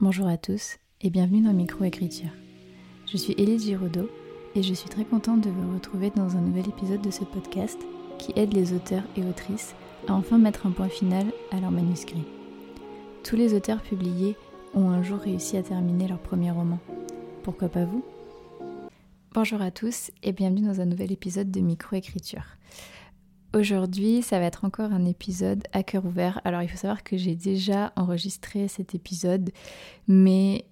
Bonjour à tous et bienvenue dans Microécriture. Je suis Élise Giraudot et je suis très contente de vous retrouver dans un nouvel épisode de ce podcast qui aide les auteurs et autrices à enfin mettre un point final à leur manuscrit. Tous les auteurs publiés ont un jour réussi à terminer leur premier roman. Pourquoi pas vous? Bonjour à tous et bienvenue dans un nouvel épisode de Microécriture. Aujourd'hui, ça va être encore un épisode à cœur ouvert. Alors, il faut savoir que j'ai déjà enregistré cet épisode, mais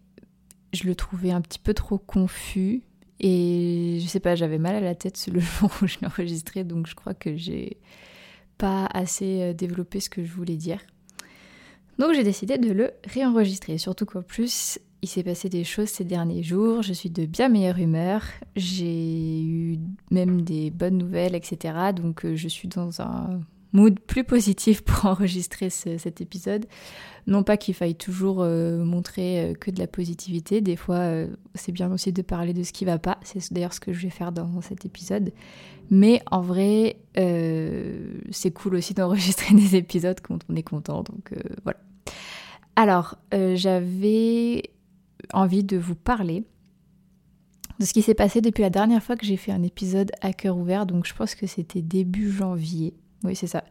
je le trouvais un petit peu trop confus. Et je sais pas, j'avais mal à la tête le jour où je l'ai enregistré, donc je crois que j'ai pas assez euh, développé ce que je voulais dire. Donc j'ai décidé de le réenregistrer, surtout qu'en plus il s'est passé des choses ces derniers jours, je suis de bien meilleure humeur, j'ai eu même des bonnes nouvelles, etc. Donc euh, je suis dans un mood plus positif pour enregistrer cet épisode. Non pas qu'il faille toujours euh, montrer euh, que de la positivité, des fois c'est bien aussi de parler de ce qui va pas, c'est d'ailleurs ce que je vais faire dans cet épisode. Mais en vrai, c'est cool aussi d'enregistrer des épisodes quand on est content, donc voilà. Alors, j'avais envie de vous parler de ce qui s'est passé depuis la dernière fois que j'ai fait un épisode à cœur ouvert. Donc je pense que c'était début janvier. Oui, c'est ça.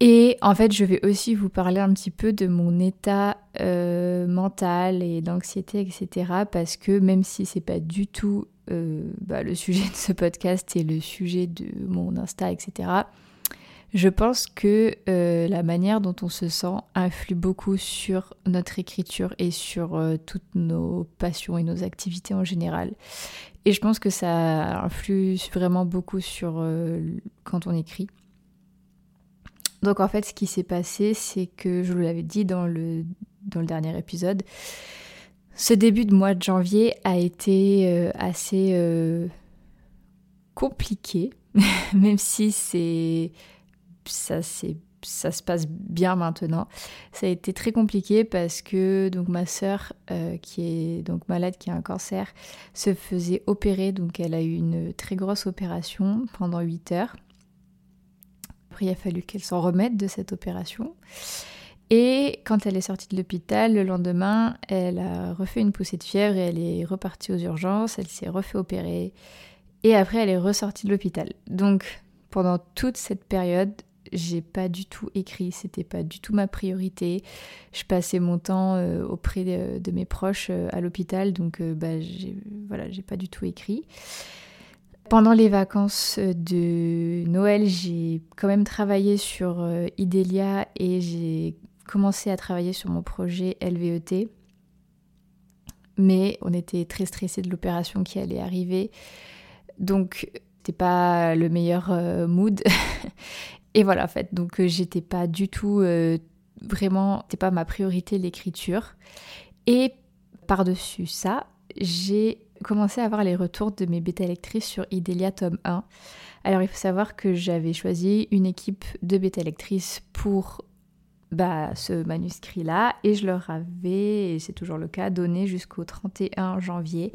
Et en fait, je vais aussi vous parler un petit peu de mon état euh, mental et d'anxiété, etc. Parce que même si c'est pas du tout euh, bah, le sujet de ce podcast et le sujet de mon Insta, etc., je pense que euh, la manière dont on se sent influe beaucoup sur notre écriture et sur euh, toutes nos passions et nos activités en général. Et je pense que ça influe vraiment beaucoup sur euh, quand on écrit. Donc en fait, ce qui s'est passé, c'est que je vous l'avais dit dans le, dans le dernier épisode, ce début de mois de janvier a été assez compliqué, même si c'est ça ça se passe bien maintenant. Ça a été très compliqué parce que donc ma sœur euh, qui est donc malade, qui a un cancer, se faisait opérer. Donc elle a eu une très grosse opération pendant 8 heures. Après il a fallu qu'elle s'en remette de cette opération. Et quand elle est sortie de l'hôpital, le lendemain, elle a refait une poussée de fièvre et elle est repartie aux urgences. Elle s'est refait opérer. Et après, elle est ressortie de l'hôpital. Donc pendant toute cette période, j'ai pas du tout écrit, c'était pas du tout ma priorité. Je passais mon temps euh, auprès de, mes proches euh, à l'hôpital, donc euh, bah, j'ai, voilà, j'ai pas du tout écrit. Pendant les vacances de Noël, j'ai quand même travaillé sur Idélia et j'ai commencé à travailler sur mon projet LVET. Mais on était très stressés de l'opération qui allait arriver. Donc, c'était pas le meilleur mood. Et voilà, en fait, donc euh, j'étais pas du tout euh, vraiment, c'était pas ma priorité l'écriture. Et par-dessus ça, j'ai commencé à avoir les retours de mes bêta lectrices sur Idélia tome 1. Alors il faut savoir que j'avais choisi une équipe de bêta lectrices pour bah, ce manuscrit-là et je leur avais, et c'est toujours le cas, donné jusqu'au 31 janvier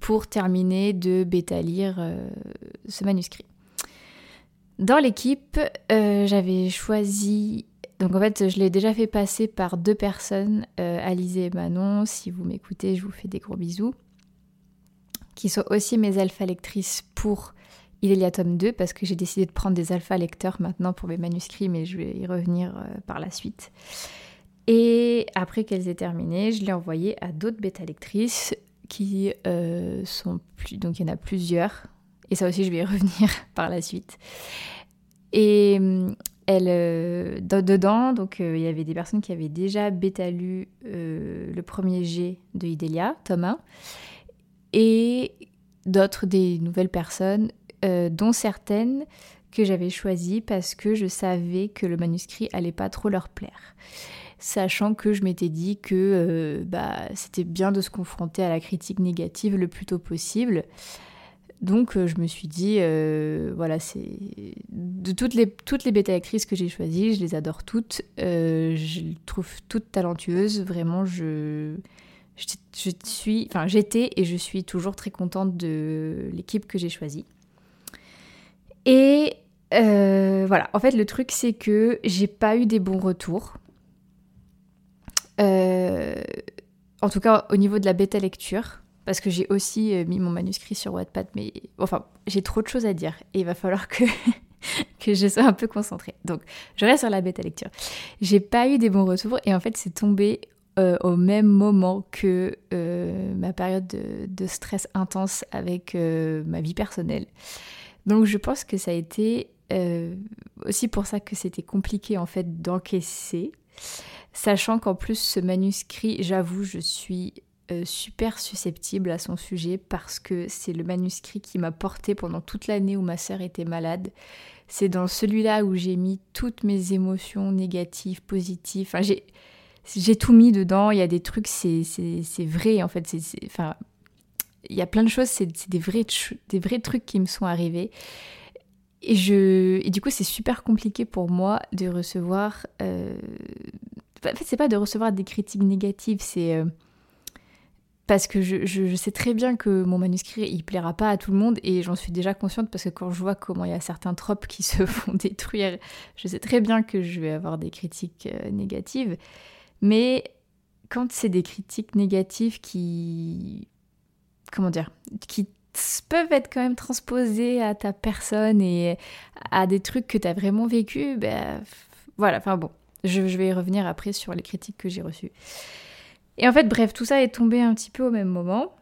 pour terminer de bêta lire euh, ce manuscrit. Dans l'équipe, euh, j'avais choisi. Donc en fait, je l'ai déjà fait passer par deux personnes, euh, Alizé et Manon. Si vous m'écoutez, je vous fais des gros bisous. Qui sont aussi mes alpha lectrices pour Il tome 2, parce que j'ai décidé de prendre des alpha lecteurs maintenant pour mes manuscrits, mais je vais y revenir euh, par la suite. Et après qu'elles aient terminé, je l'ai envoyé à d'autres bêta lectrices qui sont plus. Donc il y en a plusieurs et ça aussi, je vais y revenir par la suite. Et euh, elle, euh, dedans, donc euh, il y avait des personnes qui avaient déjà bêta lu le premier G de Idélia, Thomas, et d'autres des nouvelles personnes, dont certaines que j'avais choisies parce que je savais que le manuscrit allait pas trop leur plaire sachant que je m'étais dit que bah, c'était bien de se confronter à la critique négative le plus tôt possible. Donc euh, je me suis dit, euh, voilà, c'est de toutes les, toutes les bêta actrices que j'ai choisies, je les adore toutes, euh, je les trouve toutes talentueuses, vraiment, je, je, suis, enfin j'étais et je suis toujours très contente de l'équipe que j'ai choisie. Et voilà, en fait le truc c'est que j'ai pas eu des bons retours. en tout cas au niveau de la bêta lecture, parce que j'ai aussi euh, mis mon manuscrit sur Wattpad, mais enfin, j'ai trop de choses à dire et il va falloir que, que je sois un peu concentrée. Donc, je reste sur la bêta lecture. J'ai pas eu des bons retours et en fait, c'est tombé euh, au même moment que euh, ma période de, stress intense avec ma vie personnelle. Donc, je pense que ça a été aussi pour ça que c'était compliqué en fait d'encaisser. Sachant qu'en plus ce manuscrit, j'avoue, je suis euh, super susceptible à son sujet parce que c'est le manuscrit qui m'a porté pendant toute l'année où ma sœur était malade. C'est dans celui-là où j'ai mis toutes mes émotions négatives, positives. Enfin, j'ai, j'ai tout mis dedans. Il y a des trucs, c'est, c'est, vrai en fait. C'est, enfin, il y a plein de choses, c'est, des, vrais, des vrais trucs qui me sont arrivés. Et, je, et du coup, c'est super compliqué pour moi de recevoir. Euh, en fait, c'est pas de recevoir des critiques négatives, c'est. Euh, parce que je, sais très bien que mon manuscrit il plaira pas à tout le monde et j'en suis déjà consciente parce que quand je vois comment il y a certains tropes qui se font détruire, je sais très bien que je vais avoir des critiques euh, négatives. Mais quand c'est des critiques négatives qui comment dire, qui peuvent être quand même transposées à ta personne et à des trucs que tu as vraiment vécu, ben voilà, enfin bon, je, je vais y revenir après sur les critiques que j'ai reçues. Et en fait, bref, tout ça est tombé un petit peu au même moment.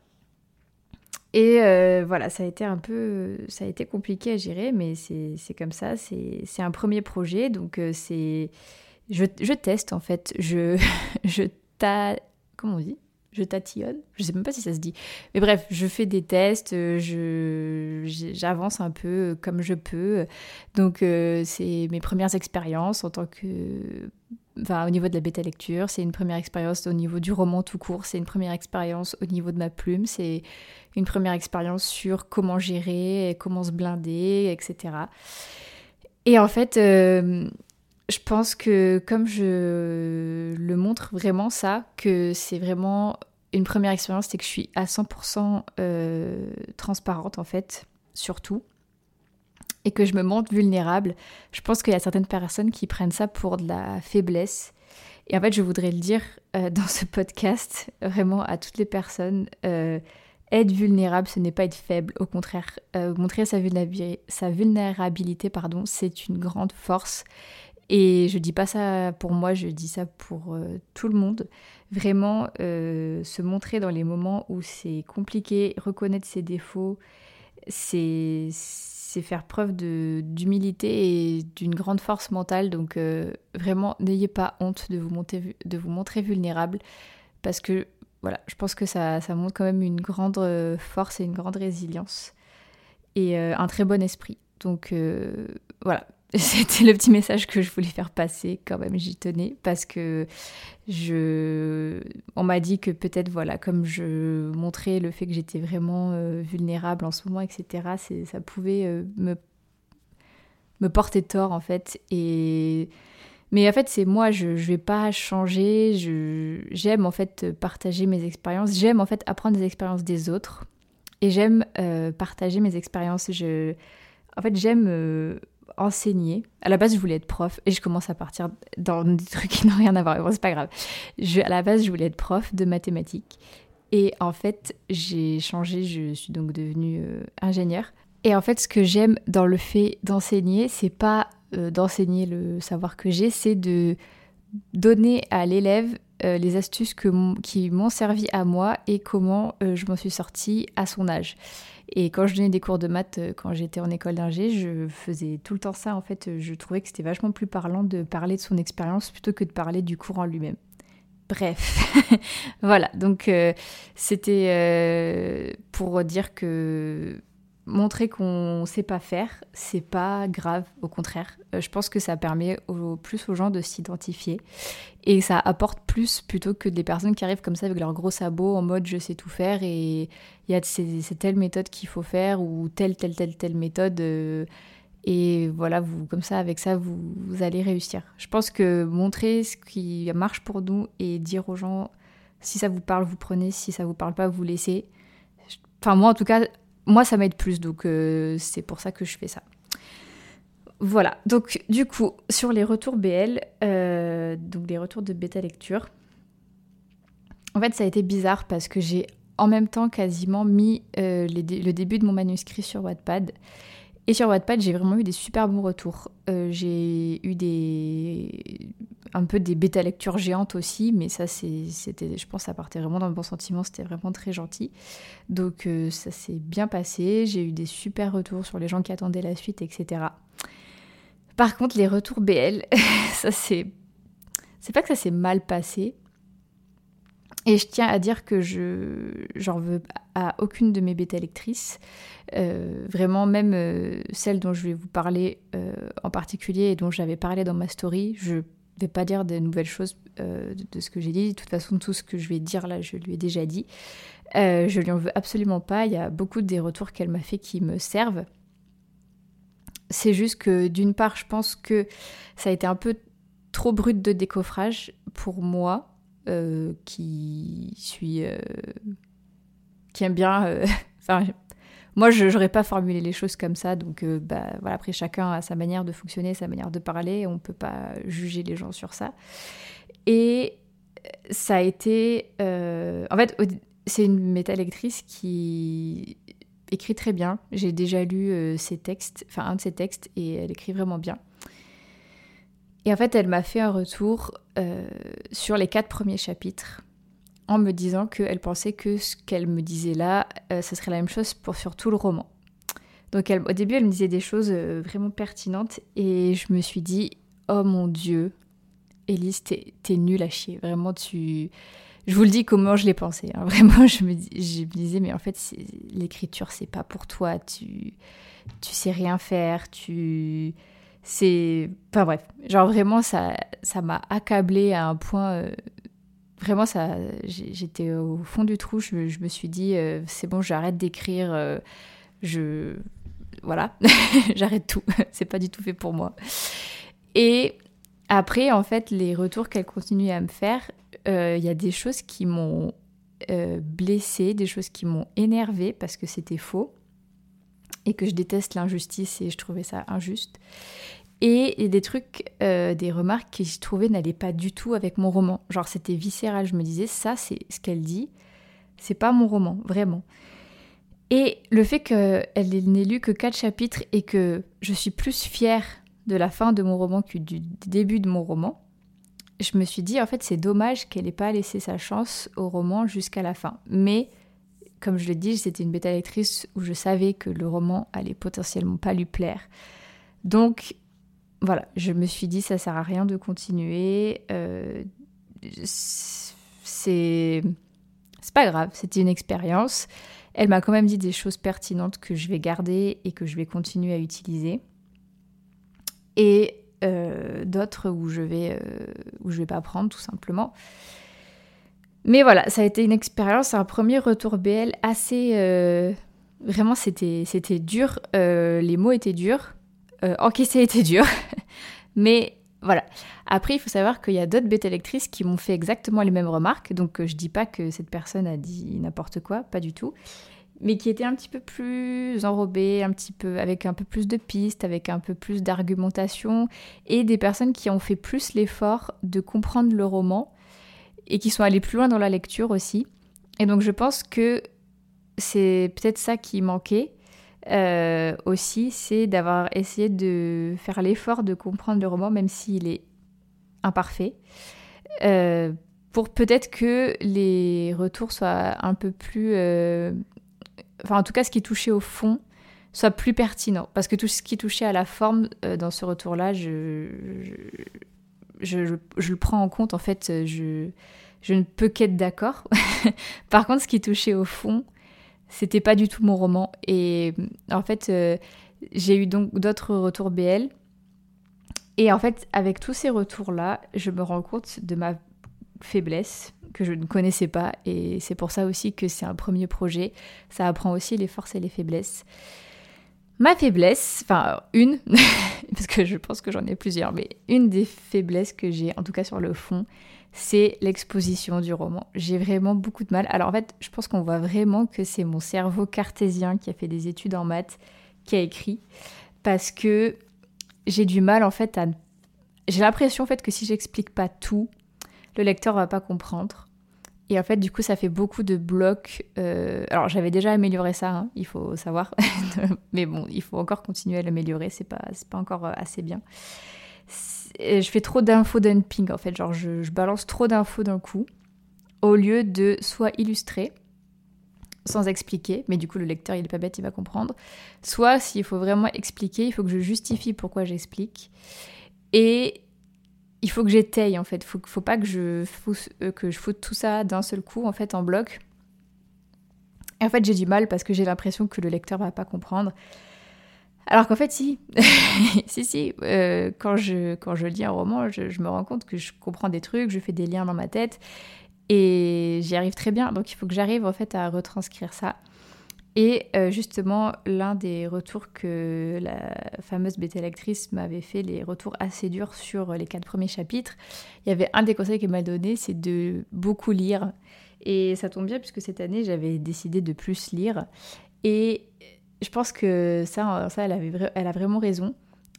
Et euh, voilà, ça a été un peu, ça a été compliqué à gérer, mais c'est comme ça. C'est un premier projet, donc euh, c'est, je, teste en fait. Je, je ta, comment on dit? Je tatillonne. Je sais même pas si ça se dit. Mais bref, je fais des tests, euh, je, j'avance un peu comme je peux. Donc c'est mes premières expériences en tant que au niveau de la bêta lecture, c'est une première expérience au niveau du roman tout court, c'est une première expérience au niveau de ma plume, c'est une première expérience sur comment gérer, comment se blinder, etc. Et en fait, euh, je pense que comme je le montre vraiment ça, que c'est vraiment une première expérience, c'est que je suis à 100% euh, transparente en fait, surtout et que je me montre vulnérable, je pense qu'il y a certaines personnes qui prennent ça pour de la faiblesse. Et en fait, je voudrais le dire euh, dans ce podcast, vraiment à toutes les personnes, euh, être vulnérable, ce n'est pas être faible, au contraire, montrer sa, vulnérabilité, sa vulnérabilité, pardon, c'est une grande force. Et je dis pas ça pour moi, je dis ça pour tout le monde. Vraiment, se montrer dans les moments où c'est compliqué, reconnaître ses défauts, c'est faire preuve d'humilité et d'une grande force mentale. Donc euh, vraiment, n'ayez pas honte de vous, montrer vulnérable parce que voilà, je pense que ça, montre quand même une grande euh, force et une grande résilience et euh, un très bon esprit. Donc voilà, c'était le petit message que je voulais faire passer quand même, j'y tenais parce que je on m'a dit que peut-être voilà, comme je montrais le fait que j'étais vraiment euh, vulnérable en ce moment etc. ça pouvait euh, me me porter tort en fait et mais en fait c'est moi je, ne vais pas changer, j'aime en fait partager mes expériences, j'aime en fait apprendre des expériences des autres et j'aime euh, partager mes expériences, je en fait j'aime enseigner. À la base, je voulais être prof et je commence à partir dans des trucs qui n'ont rien à voir. Bon, c'est pas grave. Je, à la base, je voulais être prof de mathématiques. Et en fait, j'ai changé, je suis donc devenue euh, ingénieure. Et en fait, ce que j'aime dans le fait d'enseigner, c'est pas euh, d'enseigner le savoir que j'ai, c'est de donner à l'élève euh, les astuces que qui m'ont servi à moi et comment je m'en suis sortie à son âge. Et quand je donnais des cours de maths, euh, quand j'étais en école d'ingé, je faisais tout le temps ça. En fait, je trouvais que c'était vachement plus parlant de parler de son expérience plutôt que de parler du cours en lui-même. Bref, voilà, donc euh, c'était euh, pour dire que montrer qu'on ne sait pas faire, c'est pas grave, au contraire. Euh, je pense que ça permet au, plus aux gens de s'identifier et ça apporte plus plutôt que des personnes qui arrivent comme ça avec leurs gros sabots en mode je sais tout faire et il y a c'est telle méthode qu'il faut faire ou telle telle telle telle méthode euh, et voilà vous comme ça avec ça vous, vous, allez réussir. Je pense que montrer ce qui marche pour nous et dire aux gens si ça vous parle vous prenez, si ça vous parle pas vous laissez. Enfin moi en tout cas moi, ça m'aide plus, donc euh, c'est pour ça que je fais ça. Voilà, donc du coup, sur les retours BL, euh, donc les retours de bêta lecture, En fait, ça a été bizarre parce que j'ai en même temps quasiment mis le début de mon manuscrit sur Wattpad. Et sur Wattpad, j'ai vraiment eu des super bons retours. Euh, j'ai eu des un peu des bêta lectures géantes aussi, mais ça c'était, je pense, ça partait vraiment dans le bon sentiment. C'était vraiment très gentil. Donc euh, ça s'est bien passé. J'ai eu des super retours sur les gens qui attendaient la suite, etc. Par contre, les retours BL, ça c'est, c'est pas que ça s'est mal passé, et je tiens à dire que je j'en veux à aucune de mes bêta lectrices. Euh, vraiment, même euh, celle dont je vais vous parler euh, en particulier et dont j'avais parlé dans ma story, je vais pas dire de nouvelles choses de, ce que j'ai dit. De toute façon, tout ce que je vais dire là, je lui ai déjà dit. je lui en veux absolument pas. Il y a beaucoup des retours qu'elle m'a fait qui me servent. C'est juste que d'une part, je pense que ça a été un peu trop brut de décoffrage pour moi euh, qui suis euh, aime bien euh, moi je n'aurais pas formulé les choses comme ça donc bah voilà après chacun a sa manière de fonctionner sa manière de parler on peut pas juger les gens sur ça. Et ça a été en fait c'est une métalectrice qui écrit très bien. J'ai déjà lu ses textes enfin un de ses textes et elle écrit vraiment bien et en fait, elle m'a fait un retour euh, sur les quatre premiers chapitres en me disant qu'elle pensait que ce qu'elle me disait là, euh, ce serait la même chose pour sur tout le roman. Donc au début, elle me disait des choses euh, vraiment pertinentes et je me suis dit, oh mon dieu, Elise, t'es, nulle à chier. Vraiment, tu... Je vous le dis comment je l'ai pensé. Hein. Vraiment, je me, je me, disais, mais en fait, l'écriture, c'est pas pour toi. Tu, tu sais rien faire. Tu c'est. Enfin bref, genre vraiment, ça ça m'a accablé à un point. Euh, vraiment, ça, j'étais au fond du trou. Je, me suis dit, euh, c'est bon, j'arrête d'écrire. Euh, je. Voilà, j'arrête tout. c'est pas du tout fait pour moi. Et après, en fait, les retours qu'elle continue à me faire, il y a des choses qui m'ont blessée, des choses qui m'ont énervée parce que c'était faux et que je déteste l'injustice et je trouvais ça injuste. Et, des trucs, euh, des remarques que je trouvais n'allaient pas du tout avec mon roman. Genre c'était viscéral, je me disais ça c'est ce qu'elle dit, c'est pas mon roman, vraiment. Et le fait qu'elle n'ait lu que quatre chapitres et que je suis plus fière de la fin de mon roman que du début de mon roman, je me suis dit en fait c'est dommage qu'elle n'ait pas laissé sa chance au roman jusqu'à la fin. Mais comme je l'ai dit, c'était une bêta lectrice où je savais que le roman allait potentiellement pas lui plaire. Donc voilà, je me suis dit ça sert à rien de continuer. Euh, c'est pas grave, c'était une expérience. Elle m'a quand même dit des choses pertinentes que je vais garder et que je vais continuer à utiliser. Et euh, d'autres où je vais euh, où je vais pas prendre tout simplement. Mais voilà, ça a été une expérience, un premier retour BL assez vraiment c'était c'était dur, les mots étaient durs euh, encaisser était dur. Mais voilà. Après, il faut savoir qu'il y a d'autres bêta lectrices qui m'ont fait exactement les mêmes remarques. Donc, euh, je dis pas que cette personne a dit n'importe quoi, pas du tout. Mais qui étaient un petit peu plus enrobées, un petit peu, avec un peu plus de pistes, avec un peu plus d'argumentation. Et des personnes qui ont fait plus l'effort de comprendre le roman et qui sont allées plus loin dans la lecture aussi. Et donc, je pense que c'est peut-être ça qui manquait euh, aussi, c'est d'avoir essayé de faire l'effort de comprendre le roman, même s'il est imparfait, euh, pour peut-être que les retours soient un peu plus... Euh, enfin, en tout cas, ce qui touchait au fond soit plus pertinent. Parce que tout ce qui touchait à la forme dans ce retour-là, je je, je, le prends en compte. En fait, je, je ne peux qu'être d'accord. Par contre, ce qui touchait au fond, c'était pas du tout mon roman. Et en fait, euh, j'ai eu donc d'autres retours BL. Et en fait, avec tous ces retours-là, je me rends compte de ma faiblesse que je ne connaissais pas. Et c'est pour ça aussi que c'est un premier projet. Ça apprend aussi les forces et les faiblesses. Ma faiblesse, enfin une, parce que je pense que j'en ai plusieurs, mais une des faiblesses que j'ai, en tout cas sur le fond, c'est l'exposition du roman. J'ai vraiment beaucoup de mal. Alors en fait, je pense qu'on voit vraiment que c'est mon cerveau cartésien qui a fait des études en maths qui a écrit parce que j'ai du mal en fait à j'ai l'impression en fait que si j'explique pas tout, le lecteur va pas comprendre Et en fait, du coup, ça fait beaucoup de blocs. Euh, alors, j'avais déjà amélioré ça, hein, il faut savoir. Mais bon, il faut encore continuer à l'améliorer, c'est pas, pas encore euh, assez bien. Je fais trop d'infos dumping, en fait. Genre, je, balance trop d'infos d'un coup, au lieu de soit illustrer, sans expliquer, mais du coup, le lecteur, il est pas bête, il va comprendre. Soit, s'il faut vraiment expliquer, il faut que je justifie pourquoi j'explique. Et il faut que j'étaye en fait. Faut, faut pas que je, foute, euh, que je foute tout ça d'un seul coup en fait en bloc. Et en fait, j'ai du mal parce que j'ai l'impression que le lecteur va pas comprendre. Alors qu'en fait, si, si, si. Euh, quand, je, quand lis un roman, je, je, me rends compte que je comprends des trucs, je fais des liens dans ma tête et j'y arrive très bien. Donc il faut que j'arrive en fait à retranscrire ça. Et euh, justement, l'un des retours que la fameuse bêta lectrice m'avait fait, les retours assez durs sur les quatre premiers chapitres, il y avait un des conseils qu'elle m'a donné, c'est de beaucoup lire. Et ça tombe bien puisque cette année, j'avais décidé de plus lire. Et je pense que ça, elle a vraiment raison.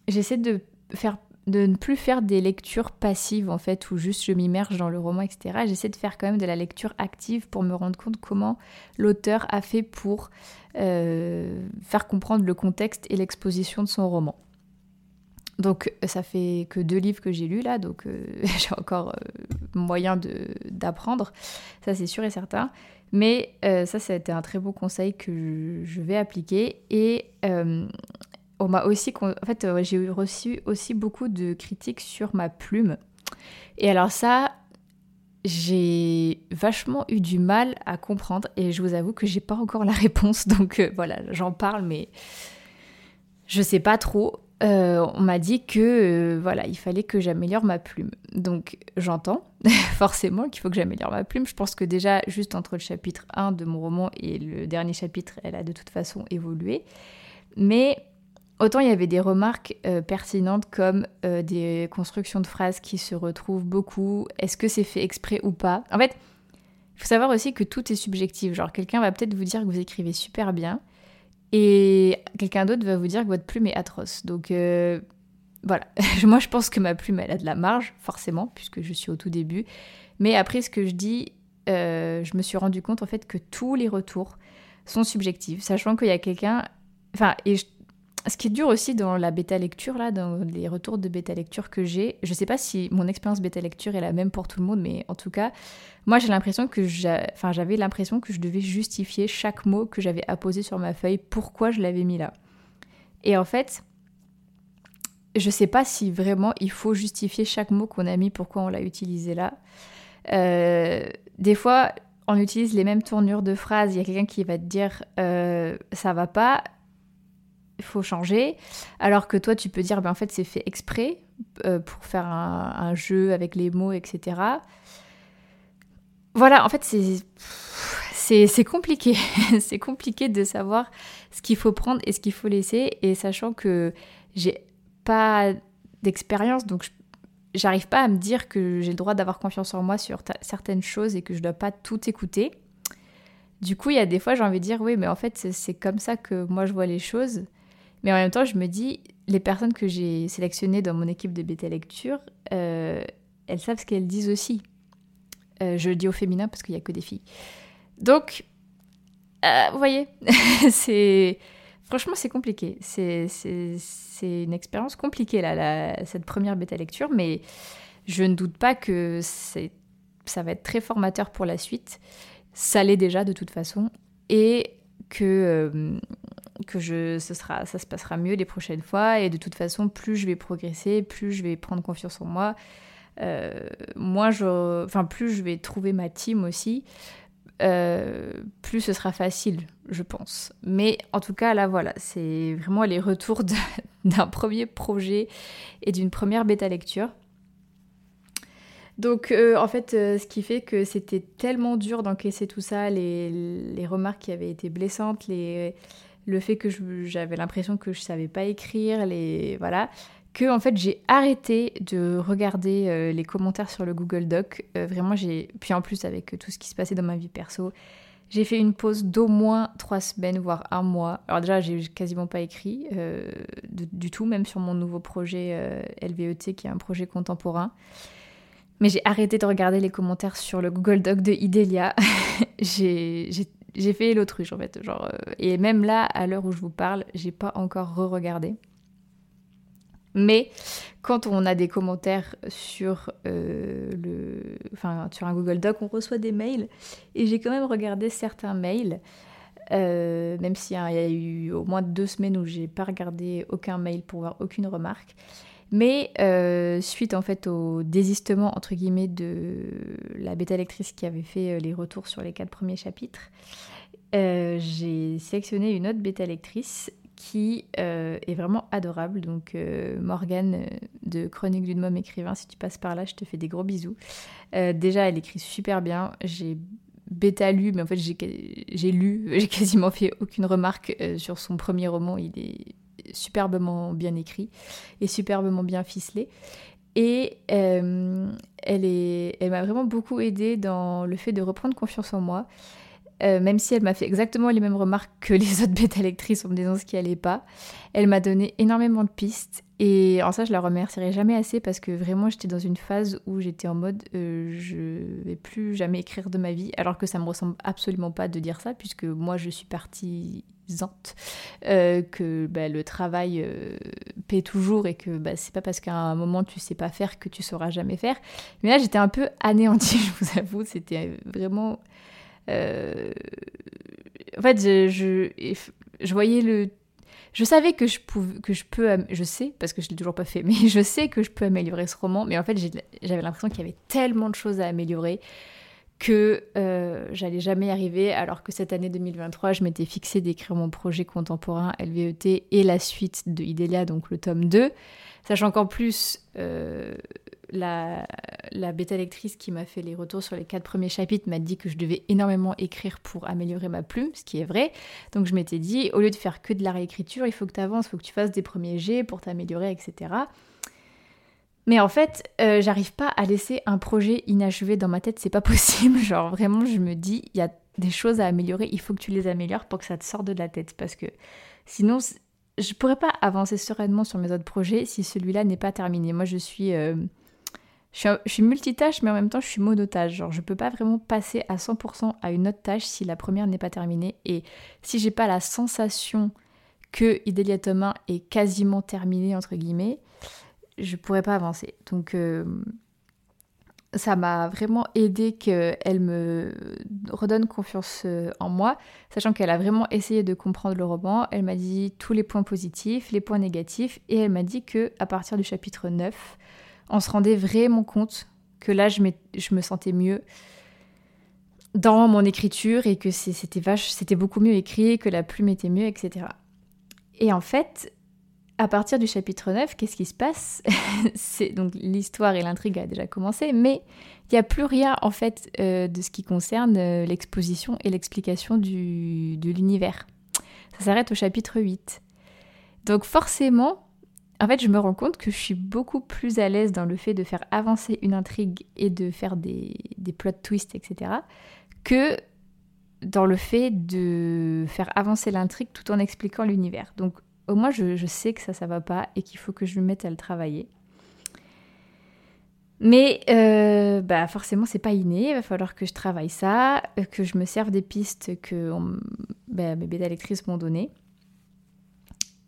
J'essaie de faire de ne plus faire des lectures passives en fait où juste je m'immerge dans le roman etc. J'essaie de faire quand même de la lecture active pour me rendre compte comment l'auteur a fait pour euh, faire comprendre le contexte et l'exposition de son roman. Donc ça fait que deux livres que j'ai lus là, donc euh, j'ai encore euh, moyen d'apprendre, ça c'est sûr et certain. Mais ça, ça a été un très beau conseil que je, vais appliquer. Et on m'a aussi, en fait, euh, j'ai reçu aussi beaucoup de critiques sur ma plume. Et alors ça, j'ai vachement eu du mal à comprendre et je vous avoue que j'ai pas encore la réponse. Donc euh, voilà, j'en parle, mais je sais pas trop. Euh, on m'a dit que voilà, il fallait que j'améliore ma plume. Donc j'entends forcément qu'il faut que j'améliore ma plume. Je pense que déjà, juste entre le chapitre 1 de mon roman et le dernier chapitre, elle a de toute façon évolué. Mais Autant il y avait des remarques euh, pertinentes comme euh, des constructions de phrases qui se retrouvent beaucoup. Est-ce que c'est fait exprès ou pas? En fait, il faut savoir aussi que tout est subjectif. Genre, quelqu'un va peut-être vous dire que vous écrivez super bien et quelqu'un d'autre va vous dire que votre plume est atroce. Donc, euh, voilà. Moi, je pense que ma plume, elle a de la marge, forcément, puisque je suis au tout début. Mais après, ce que je dis, je me suis rendu compte en fait que tous les retours sont subjectifs, sachant qu'il y a quelqu'un. Enfin, et je ce qui est dur aussi dans la bêta lecture, là, dans les retours de bêta lecture que j'ai, je sais pas si mon expérience bêta lecture est la même pour tout le monde, mais en tout cas, moi j'ai l'impression que j'avais l'impression que je devais justifier chaque mot que j'avais apposé sur ma feuille, pourquoi je l'avais mis là. Et en fait, je sais pas si vraiment il faut justifier chaque mot qu'on a mis, pourquoi on l'a utilisé là. Euh, des fois, on utilise les mêmes tournures de phrases. Il y a quelqu'un qui va te dire euh, ça va pas, il faut changer. Alors que toi, tu peux dire, ben, en fait, c'est fait exprès euh, pour faire un, jeu avec les mots, etc. Voilà, en fait, c'est, c'est, compliqué. c'est compliqué de savoir ce qu'il faut prendre et ce qu'il faut laisser. Et sachant que j'ai pas d'expérience, donc j'arrive pas à me dire que j'ai le droit d'avoir confiance en moi sur certaines choses et que je dois pas tout écouter. Du coup, il y a des fois, j'ai envie de dire, oui, mais en fait, c'est comme ça que moi je vois les choses. Mais en même temps, je me dis, les personnes que j'ai sélectionnées dans mon équipe de bêta lecture, euh, elles savent ce qu'elles disent aussi. Euh, je le dis au féminin parce qu'il n'y a que des filles. Donc, euh, vous voyez, c'est franchement c'est compliqué. C'est une expérience compliquée là, cette première bêta lecture, mais je ne doute pas que ça va être très formateur pour la suite. Ça l'est déjà de toute façon, et que que je, ce sera, ça se passera mieux les prochaines fois. Et de toute façon, plus je vais progresser, plus je vais prendre confiance en moi, euh, moi, je, enfin, plus je vais trouver ma team aussi, euh, plus ce sera facile, je pense. Mais en tout cas, là, voilà, c'est vraiment les retours d'un premier projet et d'une première bêta lecture. Donc, euh, en fait, ce qui fait que c'était tellement dur d'encaisser tout ça, les, les, remarques qui avaient été blessantes, les, le fait que j'avais l'impression que je savais pas écrire, les voilà, que en fait j'ai arrêté de regarder euh, les commentaires sur le Google Doc. Euh, vraiment j'ai, puis en plus avec tout ce qui se passait dans ma vie perso, j'ai fait une pause d'au moins trois semaines voire un mois. Alors déjà j'ai quasiment pas écrit euh, du tout, même sur mon nouveau projet LVET qui est un projet contemporain. Mais j'ai arrêté de regarder les commentaires sur le Google Doc de Idelia. j'ai fait l'autruche en fait. Genre, euh, et même là, à l'heure où je vous parle, j'ai pas encore re-regardé. Mais quand on a des commentaires sur, euh, le, enfin, sur un Google Doc, on reçoit des mails. Et j'ai quand même regardé certains mails. Euh, même s'il y a eu au moins deux semaines où j'ai pas regardé aucun mail pour voir aucune remarque. Mais euh, suite en fait au désistement entre guillemets de la bêta lectrice qui avait fait les retours sur les quatre premiers chapitres, j'ai sélectionné une autre bêta lectrice qui euh, est vraiment adorable. Donc euh, Morgane euh, de Chronique d'une môme écrivain, si tu passes par là, je te fais des gros bisous. déjà, elle écrit super bien. J'ai bêta lu, mais en fait j'ai lu, j'ai quasiment fait aucune remarque sur son premier roman. Il est superbement bien écrit et superbement bien ficelé. Et elle, est, elle m'a vraiment beaucoup aidée dans le fait de reprendre confiance en moi. Euh, même si elle m'a fait exactement les mêmes remarques que les autres bêta lectrices en me disant ce qui allait pas. Elle m'a donné énormément de pistes et en ça je la remercierai jamais assez parce que vraiment j'étais dans une phase où j'étais en mode euh, je vais plus jamais écrire de ma vie alors que ça me ressemble absolument pas de dire ça puisque moi je suis partisante euh, que bah, le travail euh, paie toujours et que bah, c'est pas parce qu'à un moment tu sais pas faire que tu sauras jamais faire. Mais là j'étais un peu anéantie, je vous avoue, c'était vraiment euh, en fait, je, voyais le. Je savais que je, pouvais, que je peux. Je sais, parce que je l'ai toujours pas fait, mais je sais que je peux améliorer ce roman. Mais en fait, j'avais l'impression qu'il y avait tellement de choses à améliorer que euh, j'allais jamais y arriver, alors que cette année 2023, je m'étais fixé d'écrire mon projet contemporain LVET et la suite de Idélia, donc le tome 2. Sachant qu'en plus, euh, la, la bêta lectrice qui m'a fait les retours sur les quatre premiers chapitres m'a dit que je devais énormément écrire pour améliorer ma plume, ce qui est vrai. Donc je m'étais dit, au lieu de faire que de la réécriture, il faut que tu avances, il faut que tu fasses des premiers jets pour t'améliorer, etc. Mais en fait, euh, j'arrive pas à laisser un projet inachevé dans ma tête, c'est pas possible. Genre vraiment, je me dis, il y a des choses à améliorer, il faut que tu les améliores pour que ça te sorte de la tête. Parce que sinon, je pourrais pas avancer sereinement sur mes autres projets si celui-là n'est pas terminé. Moi, je suis. Euh, je suis, multitâche, mais en même temps, je suis monotage. Genre, je peux pas vraiment passer à 100% à une autre tâche si la première n'est pas terminée. Et si j'ai pas la sensation que Idélia Thomas est quasiment terminé, entre guillemets, je pourrais pas avancer. Donc, euh, ça m'a vraiment aidé qu'elle me redonne confiance euh, en moi, sachant qu'elle a vraiment essayé de comprendre le roman. Elle m'a dit tous les points positifs, les points négatifs, et elle m'a dit que à partir du chapitre 9, on se rendait vraiment compte que là, je, me sentais mieux dans mon écriture et que c'était vache, c'était beaucoup mieux écrit, que la plume était mieux, etc. Et en fait, à partir du chapitre 9, qu'est-ce qui se passe C'est donc l'histoire et l'intrigue a déjà commencé, mais il n'y a plus rien en fait euh, de ce qui concerne euh, l'exposition et l'explication de l'univers. Ça s'arrête au chapitre 8. Donc forcément, en fait, je me rends compte que je suis beaucoup plus à l'aise dans le fait de faire avancer une intrigue et de faire des, des plot twists, etc., que dans le fait de faire avancer l'intrigue tout en expliquant l'univers. Donc, au moins, je, sais que ça, ça va pas et qu'il faut que je me mette à le travailler. Mais euh, bah forcément, c'est pas inné. Il va falloir que je travaille ça, que je me serve des pistes que bah, mes bêta lectrices m'ont données.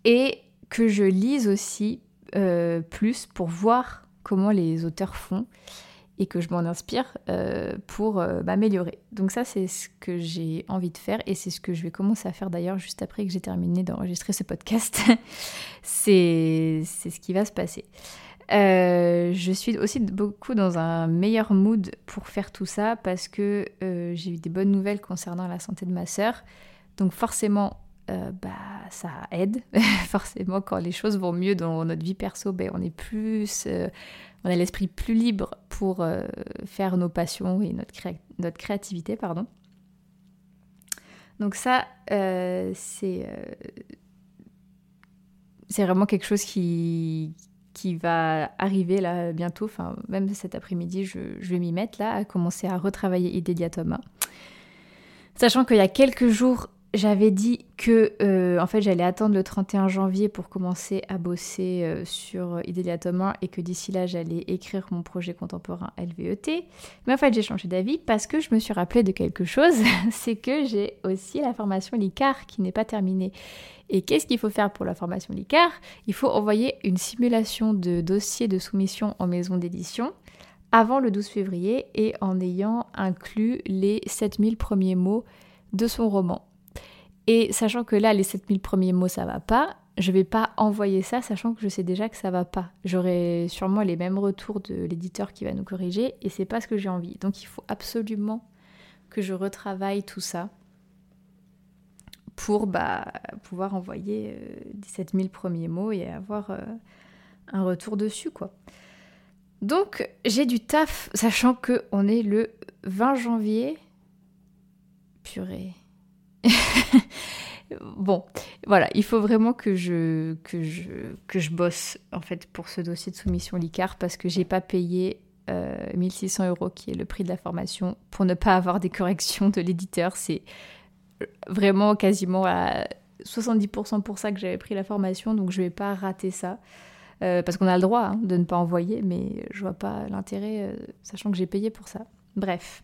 Et que je lise aussi euh, plus pour voir comment les auteurs font et que je m'en inspire euh, pour euh, m'améliorer. Donc ça, c'est ce que j'ai envie de faire et c'est ce que je vais commencer à faire d'ailleurs juste après que j'ai terminé d'enregistrer ce podcast. c'est ce qui va se passer. je suis aussi beaucoup dans un meilleur mood pour faire tout ça parce que j'ai eu des bonnes nouvelles concernant la santé de ma sœur. Donc forcément, euh, bah, ça aide. Forcément, quand les choses vont mieux dans notre vie perso, ben, on est plus, euh, on a l'esprit plus libre pour euh, faire nos passions et notre, créativité, pardon. Donc ça, c'est c'est vraiment quelque chose qui, va arriver là bientôt. Enfin, même cet après-midi, je, je, vais m'y mettre là, à commencer à retravailler Idélia Thomas. Sachant qu'il y a quelques jours, j'avais dit que euh, en fait j'allais attendre le 31 janvier pour commencer à bosser euh, sur Idélia Thomas et que d'ici là j'allais écrire mon projet contemporain LVET. Mais en fait j'ai changé d'avis parce que je me suis rappelé de quelque chose, c'est que j'ai aussi la formation LICAR qui n'est pas terminée. Et qu'est-ce qu'il faut faire pour la formation LICAR Il faut envoyer une simulation de dossier de soumission en maison d'édition avant le 12 février et en ayant inclus les 7000 premiers mots de son roman. Et sachant que là, les 7000 premiers mots, ça va pas, je vais pas envoyer ça, sachant que je sais déjà que ça va pas. J'aurai sûrement les mêmes retours de l'éditeur qui va nous corriger, et c'est pas ce que j'ai envie. Donc il faut absolument que je retravaille tout ça pour bah, pouvoir envoyer euh, 7000 premiers mots et avoir euh, un retour dessus, quoi. Donc j'ai du taf, sachant que on est le 20 janvier. Purée. bon, voilà, il faut vraiment que je, que, je, que je bosse en fait pour ce dossier de soumission LICAR parce que j'ai pas payé 1600 euh, euros qui est le prix de la formation pour ne pas avoir des corrections de l'éditeur. C'est vraiment quasiment à 70% pour ça que j'avais pris la formation, donc je vais pas rater ça. Euh, parce qu'on a le droit hein, de ne pas envoyer, mais je vois pas l'intérêt, euh, sachant que j'ai payé pour ça. Bref.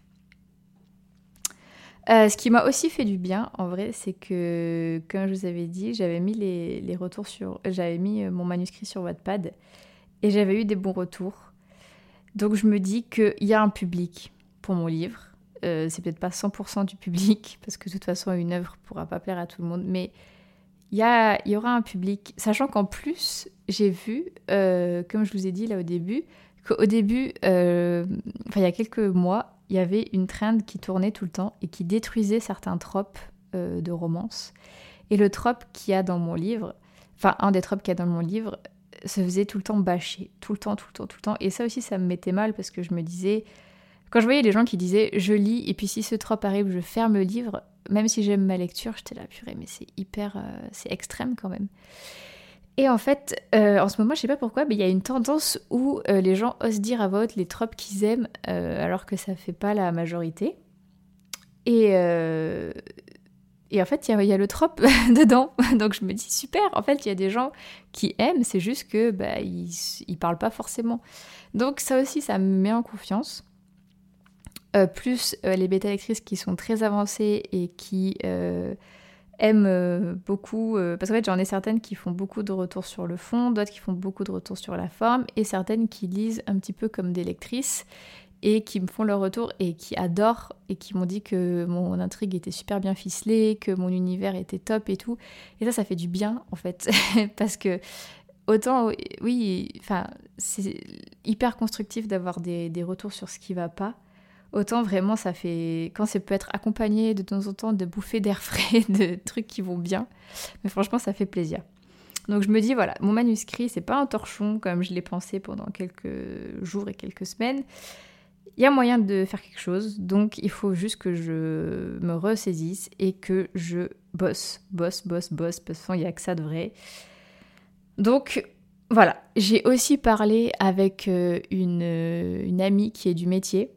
Euh, ce qui m'a aussi fait du bien, en vrai, c'est que, comme je vous avais dit, j'avais mis les, retours sur, j'avais mis euh, mon manuscrit sur Wattpad et j'avais eu des bons retours. Donc je me dis qu'il y a un public pour mon livre. Euh, c'est peut-être pas 100% du public parce que de toute façon une œuvre pourra pas plaire à tout le monde, mais il y, y aura un public. Sachant qu'en plus j'ai vu, comme je vous ai dit là au début, qu'au début, enfin il y a quelques mois, il y avait une trend qui tournait tout le temps et qui détruisait certains tropes euh, de romance. Et le trope qu'il y a dans mon livre, enfin un des tropes qu'il y a dans mon livre, se faisait tout le temps bâcher, tout le temps, tout le temps, tout le temps. Et ça aussi, ça me mettait mal parce que je me disais, quand je voyais les gens qui disaient je lis et puis si ce trope arrive, je ferme le livre, même si j'aime ma lecture, j'étais là, purée, mais c'est hyper, euh, c'est extrême quand même. Et en fait, euh, en ce moment, je sais pas pourquoi, mais il y a une tendance où euh, les gens osent dire à voix les tropes qu'ils aiment, euh, alors que ça fait pas la majorité. Et, et en fait, il y, a le trope dedans. Donc je me dis super. En fait, il y a des gens qui aiment, c'est juste que bah, ils, parlent pas forcément. Donc ça aussi, ça me met en confiance. plus les bêta lectrices qui sont très avancées et qui aiment euh, beaucoup, euh, parce qu'en fait j'en ai certaines qui font beaucoup de retours sur le fond, d'autres qui font beaucoup de retours sur la forme, et certaines qui lisent un petit peu comme des lectrices et qui me font leur retour et qui adorent et qui m'ont dit que mon intrigue était super bien ficelée, que mon univers était top et tout. Et ça, ça fait du bien en fait, parce que autant, oui, enfin, c'est hyper constructif d'avoir des, des retours sur ce qui va pas. Autant vraiment ça fait quand ça peut être accompagné de temps en temps de bouffées d'air frais, de trucs qui vont bien. Mais franchement ça fait plaisir. Donc je me dis voilà, mon manuscrit c'est pas un torchon comme je l'ai pensé pendant quelques jours et quelques semaines. Il y a moyen de faire quelque chose, donc il faut juste que je me ressaisisse et que je bosse, bosse, bosse, bosse, parce qu'il n'y a que ça de vrai. Donc voilà, j'ai aussi parlé avec euh, une, une amie qui est du métier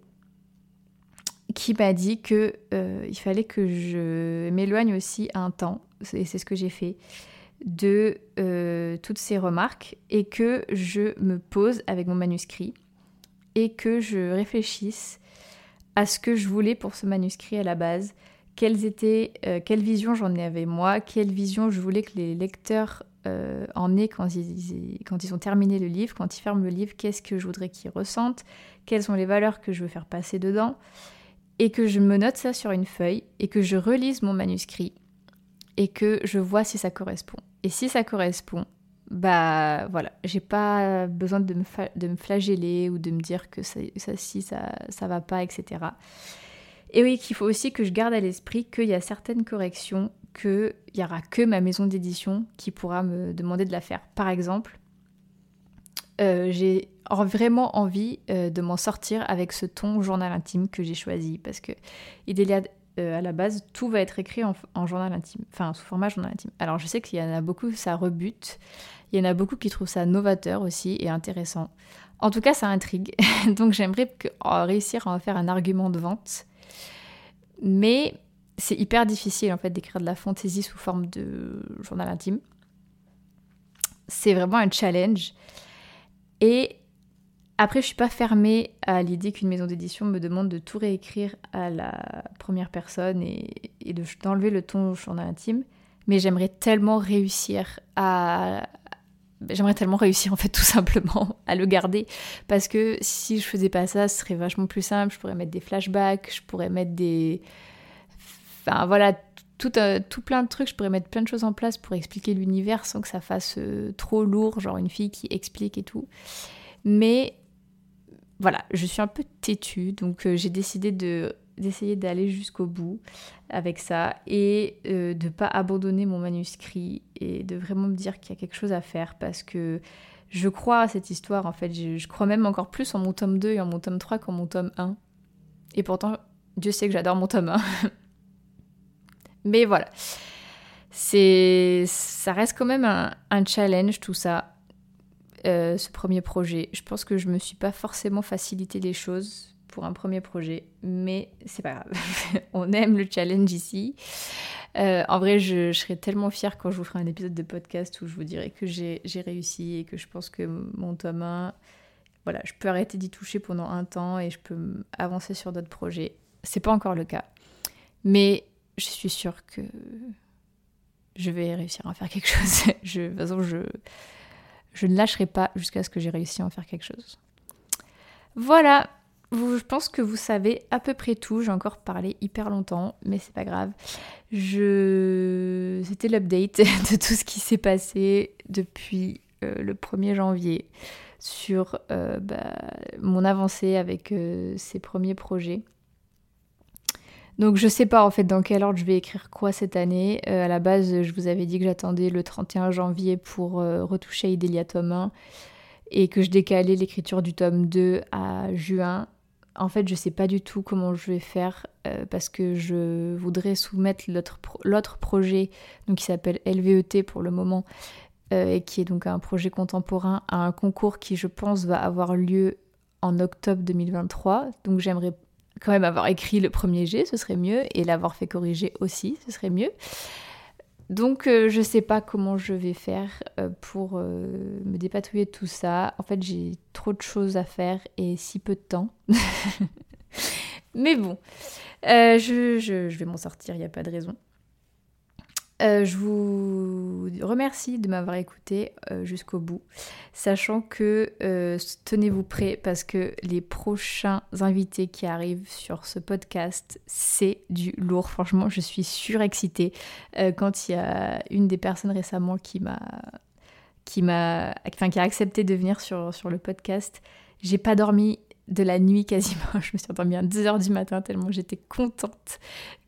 qui m'a dit que euh, il fallait que je m'éloigne aussi un temps, et c'est ce que j'ai fait, de euh, toutes ces remarques et que je me pose avec mon manuscrit et que je réfléchisse à ce que je voulais pour ce manuscrit à la base, quelles étaient, euh, quelle vision j'en avais moi, quelle vision je voulais que les lecteurs en aient quand ils, quand ils ont terminé le livre, quand ils ferment le livre, qu'est-ce que je voudrais qu'ils ressentent, quelles sont les valeurs que je veux faire passer dedans et que je me note ça sur une feuille et que je relise mon manuscrit et que je vois si ça correspond. Et si ça correspond, bah voilà, j'ai pas besoin de me, flageller ou de me dire que ça, ça si ça, ça va pas, etc. Et oui, qu'il faut aussi que je garde à l'esprit qu'il y a certaines corrections qu'il n'y aura que ma maison d'édition qui pourra me demander de la faire. Par exemple, euh, j'ai vraiment envie euh, de m'en sortir avec ce ton journal intime que j'ai choisi parce que Idélia, euh, à la base, tout va être écrit en, journal intime, enfin sous format journal intime. Alors je sais qu'il y en a beaucoup, ça rebute. Il y en a beaucoup qui trouvent ça novateur aussi et intéressant. En tout cas, ça intrigue. Donc j'aimerais réussir à en faire un argument de vente. Mais c'est hyper difficile en fait d'écrire de la fantaisie sous forme de journal intime. C'est vraiment un challenge. Et après, je suis pas fermée à l'idée qu'une maison d'édition me demande de tout réécrire à la première personne et, d'enlever le ton journal intime. Mais j'aimerais tellement réussir à, j'aimerais tellement réussir en fait tout simplement à le garder. Parce que si je faisais pas ça ce serait vachement plus simple. Je pourrais mettre des flashbacks je pourrais mettre des enfin voilà tout, tout plein de trucs. Je pourrais mettre plein de choses en place pour expliquer l'univers sans que ça fasse euh, trop lourd genre une fille qui explique et tout. Mais voilà je suis un peu têtue donc euh, j'ai décidé de d'essayer d'aller jusqu'au bout avec ça et euh, de pas abandonner mon manuscrit et de vraiment me dire qu'il y a quelque chose à faire parce que je crois à cette histoire en fait. Je, crois même encore plus en mon tome 2 et en mon tome 3 qu'en mon tome 1. Et pourtant, Dieu sait que j'adore mon tome 1. Mais voilà. C'est, ça reste quand même un, challenge tout ça, euh, ce premier projet. Je pense que je me suis pas forcément facilité les choses pour un premier projet, mais c'est pas grave. On aime le challenge ici. Euh, en vrai, je, serais tellement fière quand je vous ferai un épisode de podcast où je vous dirai que j'ai réussi et que je pense que mon tome 1, voilà, je peux arrêter d'y toucher pendant un temps et je peux avancer sur d'autres projets. C'est pas encore le cas, mais je suis sûre que je vais réussir à en faire quelque chose. je, de toute façon, je, je ne lâcherai pas jusqu'à ce que j'ai réussi à en faire quelque chose. Voilà, je pense que vous savez à peu près tout. J'ai encore parlé hyper longtemps, mais c'est pas grave. C'était l'update de tout ce qui s'est passé depuis euh, le 1er janvier sur euh, bah, mon avancée avec euh, ces premiers projets. Donc je sais pas en fait dans quel ordre je vais écrire quoi cette année. à la base, je vous avais dit que j'attendais le 31 janvier pour retoucher Idélia tome 1 et que je décalais l'écriture du tome 2 à juin en fait, je sais pas du tout comment je vais faire euh, parce que je voudrais soumettre l'autre projet, donc qui s'appelle LVET pour le moment, euh, et qui est donc un projet contemporain, à un concours qui, je pense, va avoir lieu en octobre 2023. Donc j'aimerais quand même avoir écrit le premier G, ce serait mieux, et l'avoir fait corriger aussi, ce serait mieux. Donc euh, je sais pas comment je vais faire euh, pour euh, me dépatouiller de tout ça. En fait j'ai trop de choses à faire et si peu de temps. Mais bon, je, je, vais m'en sortir, il n'y a pas de raison. Euh, je vous remercie de m'avoir écouté euh, jusqu'au bout, sachant que euh, tenez-vous prêts parce que les prochains invités qui arrivent sur ce podcast, c'est du lourd. Franchement, je suis surexcitée quand il y a une des personnes récemment qui m'a qui m'a enfin qui a accepté de venir sur, sur le podcast. J'ai pas dormi de la nuit quasiment. Je me suis endormie à 2h du matin tellement j'étais contente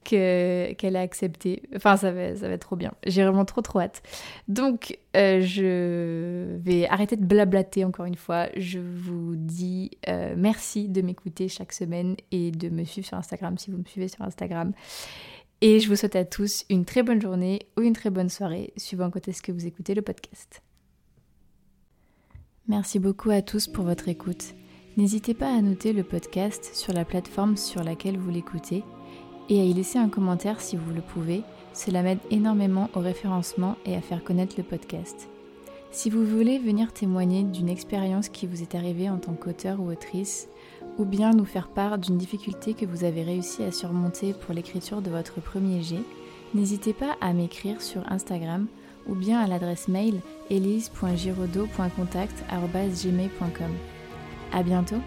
qu'elle ait accepté. Enfin, ça va, ça va être trop bien. J'ai vraiment trop trop hâte. Donc, euh, je vais arrêter de blablater encore une fois. Je vous dis euh, merci de m'écouter chaque semaine et de me suivre sur Instagram si vous me suivez sur Instagram. Et je vous souhaite à tous une très bonne journée ou une très bonne soirée, suivant quand est-ce que vous écoutez le podcast. Merci beaucoup à tous pour votre écoute. N'hésitez pas à noter le podcast sur la plateforme sur laquelle vous l'écoutez et à y laisser un commentaire si vous le pouvez. Cela m'aide énormément au référencement et à faire connaître le podcast. Si vous voulez venir témoigner d'une expérience qui vous est arrivée en tant qu'auteur ou autrice, ou bien nous faire part d'une difficulté que vous avez réussi à surmonter pour l'écriture de votre premier jet, n'hésitez pas à m'écrire sur Instagram ou bien à l'adresse mail elise.giraudot.contact.gmail.com. À bientôt